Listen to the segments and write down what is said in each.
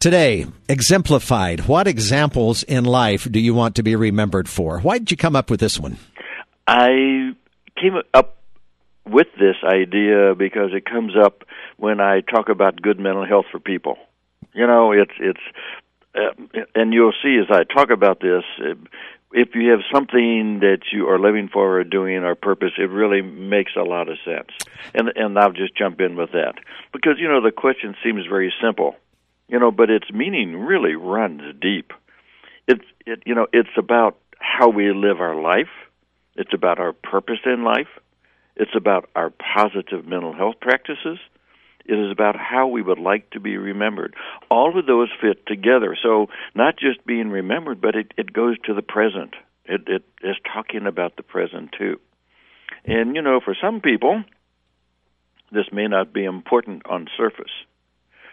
Today, exemplified. What examples in life do you want to be remembered for? Why did you come up with this one? I came up with this idea because it comes up when I talk about good mental health for people. You know, it's it's, uh, and you'll see as I talk about this, if you have something that you are living for or doing or purpose, it really makes a lot of sense. And and I'll just jump in with that because you know the question seems very simple you know, but its meaning really runs deep. It's it you know, it's about how we live our life. It's about our purpose in life. It's about our positive mental health practices. It is about how we would like to be remembered. All of those fit together. So not just being remembered, but it, it goes to the present. It, it is talking about the present too. And you know, for some people, this may not be important on surface.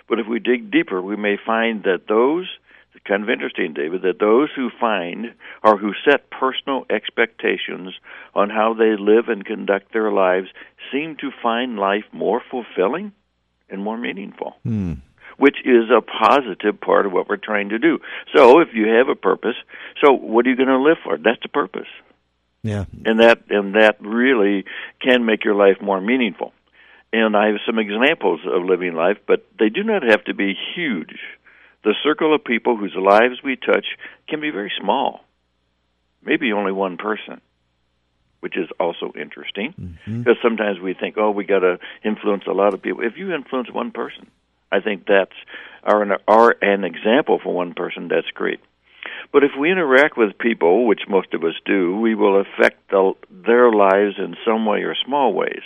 But if we dig deeper, we may find that those, it's kind of interesting, David, that those who find or who set personal expectations on how they live and conduct their lives seem to find life more fulfilling and more meaningful. Hmm. Which is a positive part of what we're trying to do. So, if you have a purpose, so what are you going to live for? That's the purpose. Yeah. And that and that really can make your life more meaningful. And I have some examples of living life, but they do not have to be huge. The circle of people whose lives we touch can be very small, maybe only one person, which is also interesting Mm-hmm. because sometimes we think, oh, we got to influence a lot of people. If you influence one person, I think that's are an, are an example for one person. That's great. But if we interact with people, which most of us do, we will affect the, their lives in some way or small ways.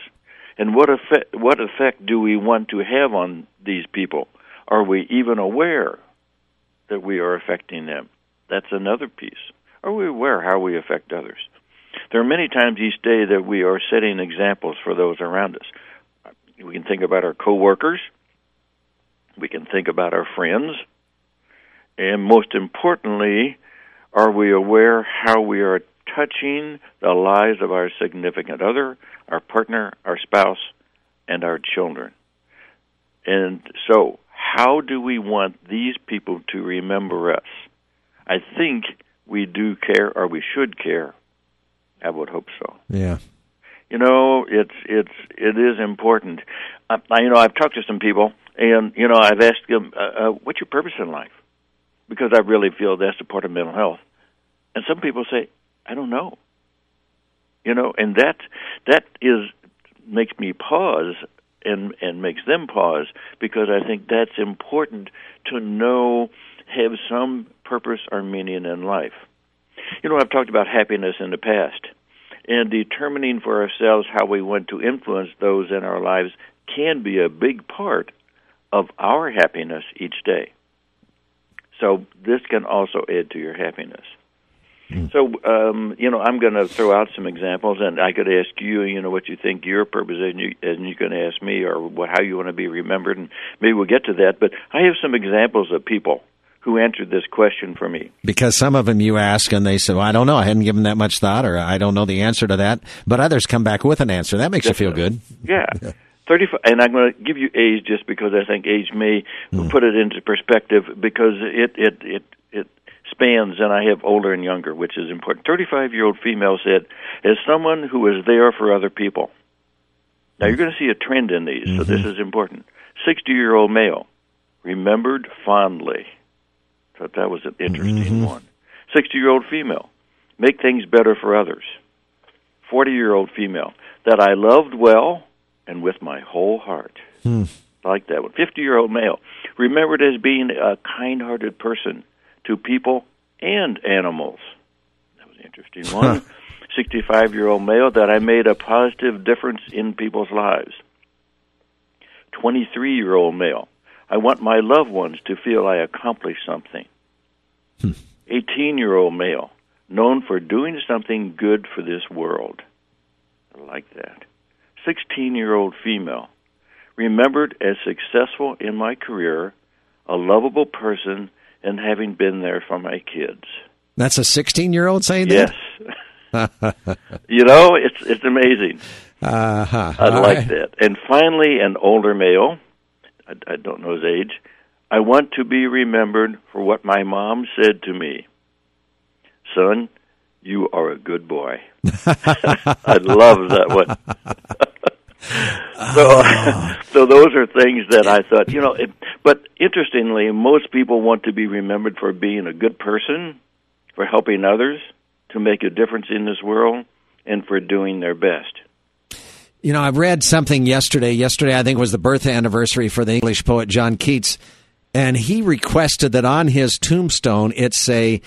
And what effect what effect do we want to have on these people? Are we even aware that we are affecting them? That's another piece. Are we aware how we affect others? There are many times each day that we are setting examples for those around us. We can think about our coworkers. We can think about our friends. And most importantly, are we aware how we are touching the lives of our significant other, our partner, our spouse, and our children. And so, how do we want these people to remember us? I think we do care, or we should care. I would hope so. Yeah. You know, it's it's it is important. Uh, I, you know, I've talked to some people, and you know, I've asked them, uh, uh, "What's your purpose in life?" Because I really feel that's a part of mental health. And some people say, "I don't know." You know, and that that is makes me pause and and makes them pause because I think that's important to know have some purpose or meaning in life. You know, I've talked about happiness in the past, and determining for ourselves how we want to influence those in our lives can be a big part of our happiness each day. So this can also add to your happiness. So, um, you know, I'm going to throw out some examples, and I could ask you, you know, what you think your purpose is, and you, and you can ask me, or what, how you want to be remembered, and maybe we'll get to that. But I have some examples of people who answered this question for me. Because some of them you ask and they say, well, I don't know. I hadn't given that much thought or I don't know the answer to that. But others come back with an answer. That makes you feel good. Yeah. 35 and I'm going to give you age just because I think age may put it into perspective because it it it it spans and I have older and younger which is important. 35-year-old female said as someone who is there for other people. Now you're going to see a trend in these so this is important. 60-year-old male remembered fondly. Thought that was an interesting one. 60-year-old female make things better for others. 40-year-old female that I loved well and with my whole heart. Hmm. Like that one. 50 year old male, remembered as being a kind hearted person to people and animals. That was an interesting one. 65 year old male, that I made a positive difference in people's lives. 23 year old male, I want my loved ones to feel I accomplished something. Hmm. 18 year old male, known for doing something good for this world. I like that. 16 year old female, remembered as successful in my career, a lovable person, and having been there for my kids. That's a 16 year old saying Yes. that? you know, it's it's amazing. Uh-huh. I like right. that. And finally, an older male, I, I don't know his age, I want to be remembered for what my mom said to me. Son, you are a good boy. I love that one. so, so those are things that I thought, you know. It, but interestingly, most people want to be remembered for being a good person, for helping others, to make a difference in this world, and for doing their best. You know, I read something yesterday. Yesterday, I think was the birth anniversary for the English poet John Keats, and he requested that on his tombstone it say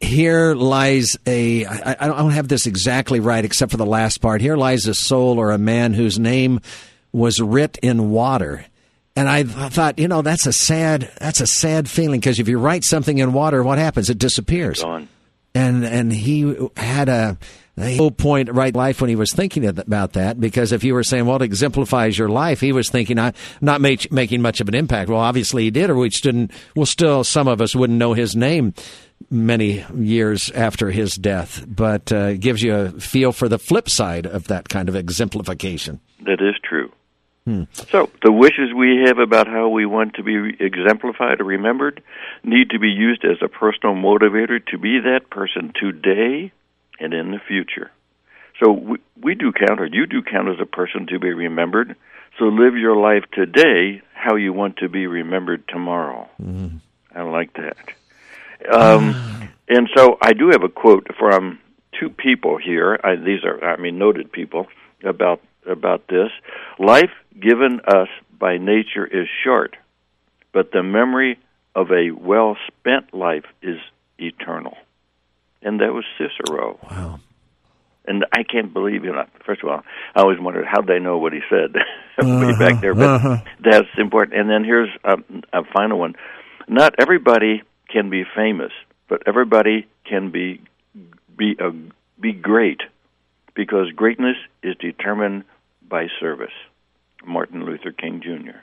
here lies a I, I don't have this exactly right except for the last part here lies a soul or a man whose name was writ in water and I thought, you know, that's a sad that's a sad feeling because if you write something in water, what happens? It disappears. Gone. And and he had a, a whole point right life when he was thinking about that because if you were saying, well, it exemplifies your life, he was thinking, I'm not make, making much of an impact. Well, obviously he did, or we didn't. Well, still, some of us wouldn't know his name many years after his death, but uh, gives you a feel for the flip side of that kind of exemplification. That is true. Hmm. So the wishes we have about how we want to be exemplified or remembered need to be used as a personal motivator to be that person today and in the future. So we, we do count, or you do count as a person to be remembered. So live your life today how you want to be remembered tomorrow. Mm-hmm. I like that. Um, and so I do have a quote from two people here. I, these are, I mean, noted people about about this. Life given us by nature is short, but the memory of a well spent life is eternal. And that was Cicero. Wow. And I can't believe, you know, first of all, I always wondered how they know what he said uh-huh, way back there, but uh-huh. that's important. And then here's a, a final one. Not everybody can be famous, but everybody can be be a, be great because greatness is determined by service. Martin Luther King Jr.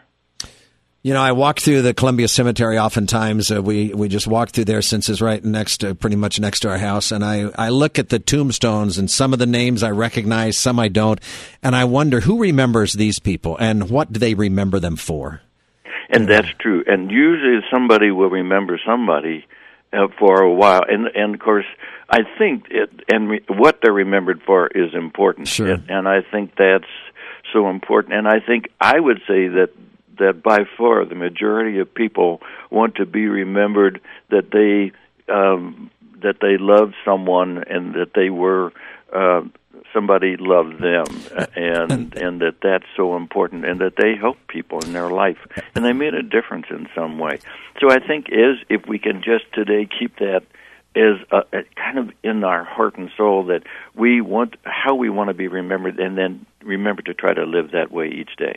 You know, I walk through the Columbia Cemetery oftentimes. Uh, we we just walk through there since it's right next, to, pretty much next to our house, and I I look at the tombstones and some of the names I recognize, some I don't, and I wonder who remembers these people and what do they remember them for. And that's true. And usually somebody will remember somebody uh, for a while. And and of course, I think it and re, what they're remembered for is important. Sure. And, and I think that's so important. And I think I would say that that by far the majority of people want to be remembered that they um, that they loved someone and that they were uh, somebody loved them and and that that's so important and that they helped people in their life and they made a difference in some way so i think is if we can just today keep that as a, a kind of in our heart and soul that we want how we want to be remembered and then remember to try to live that way each day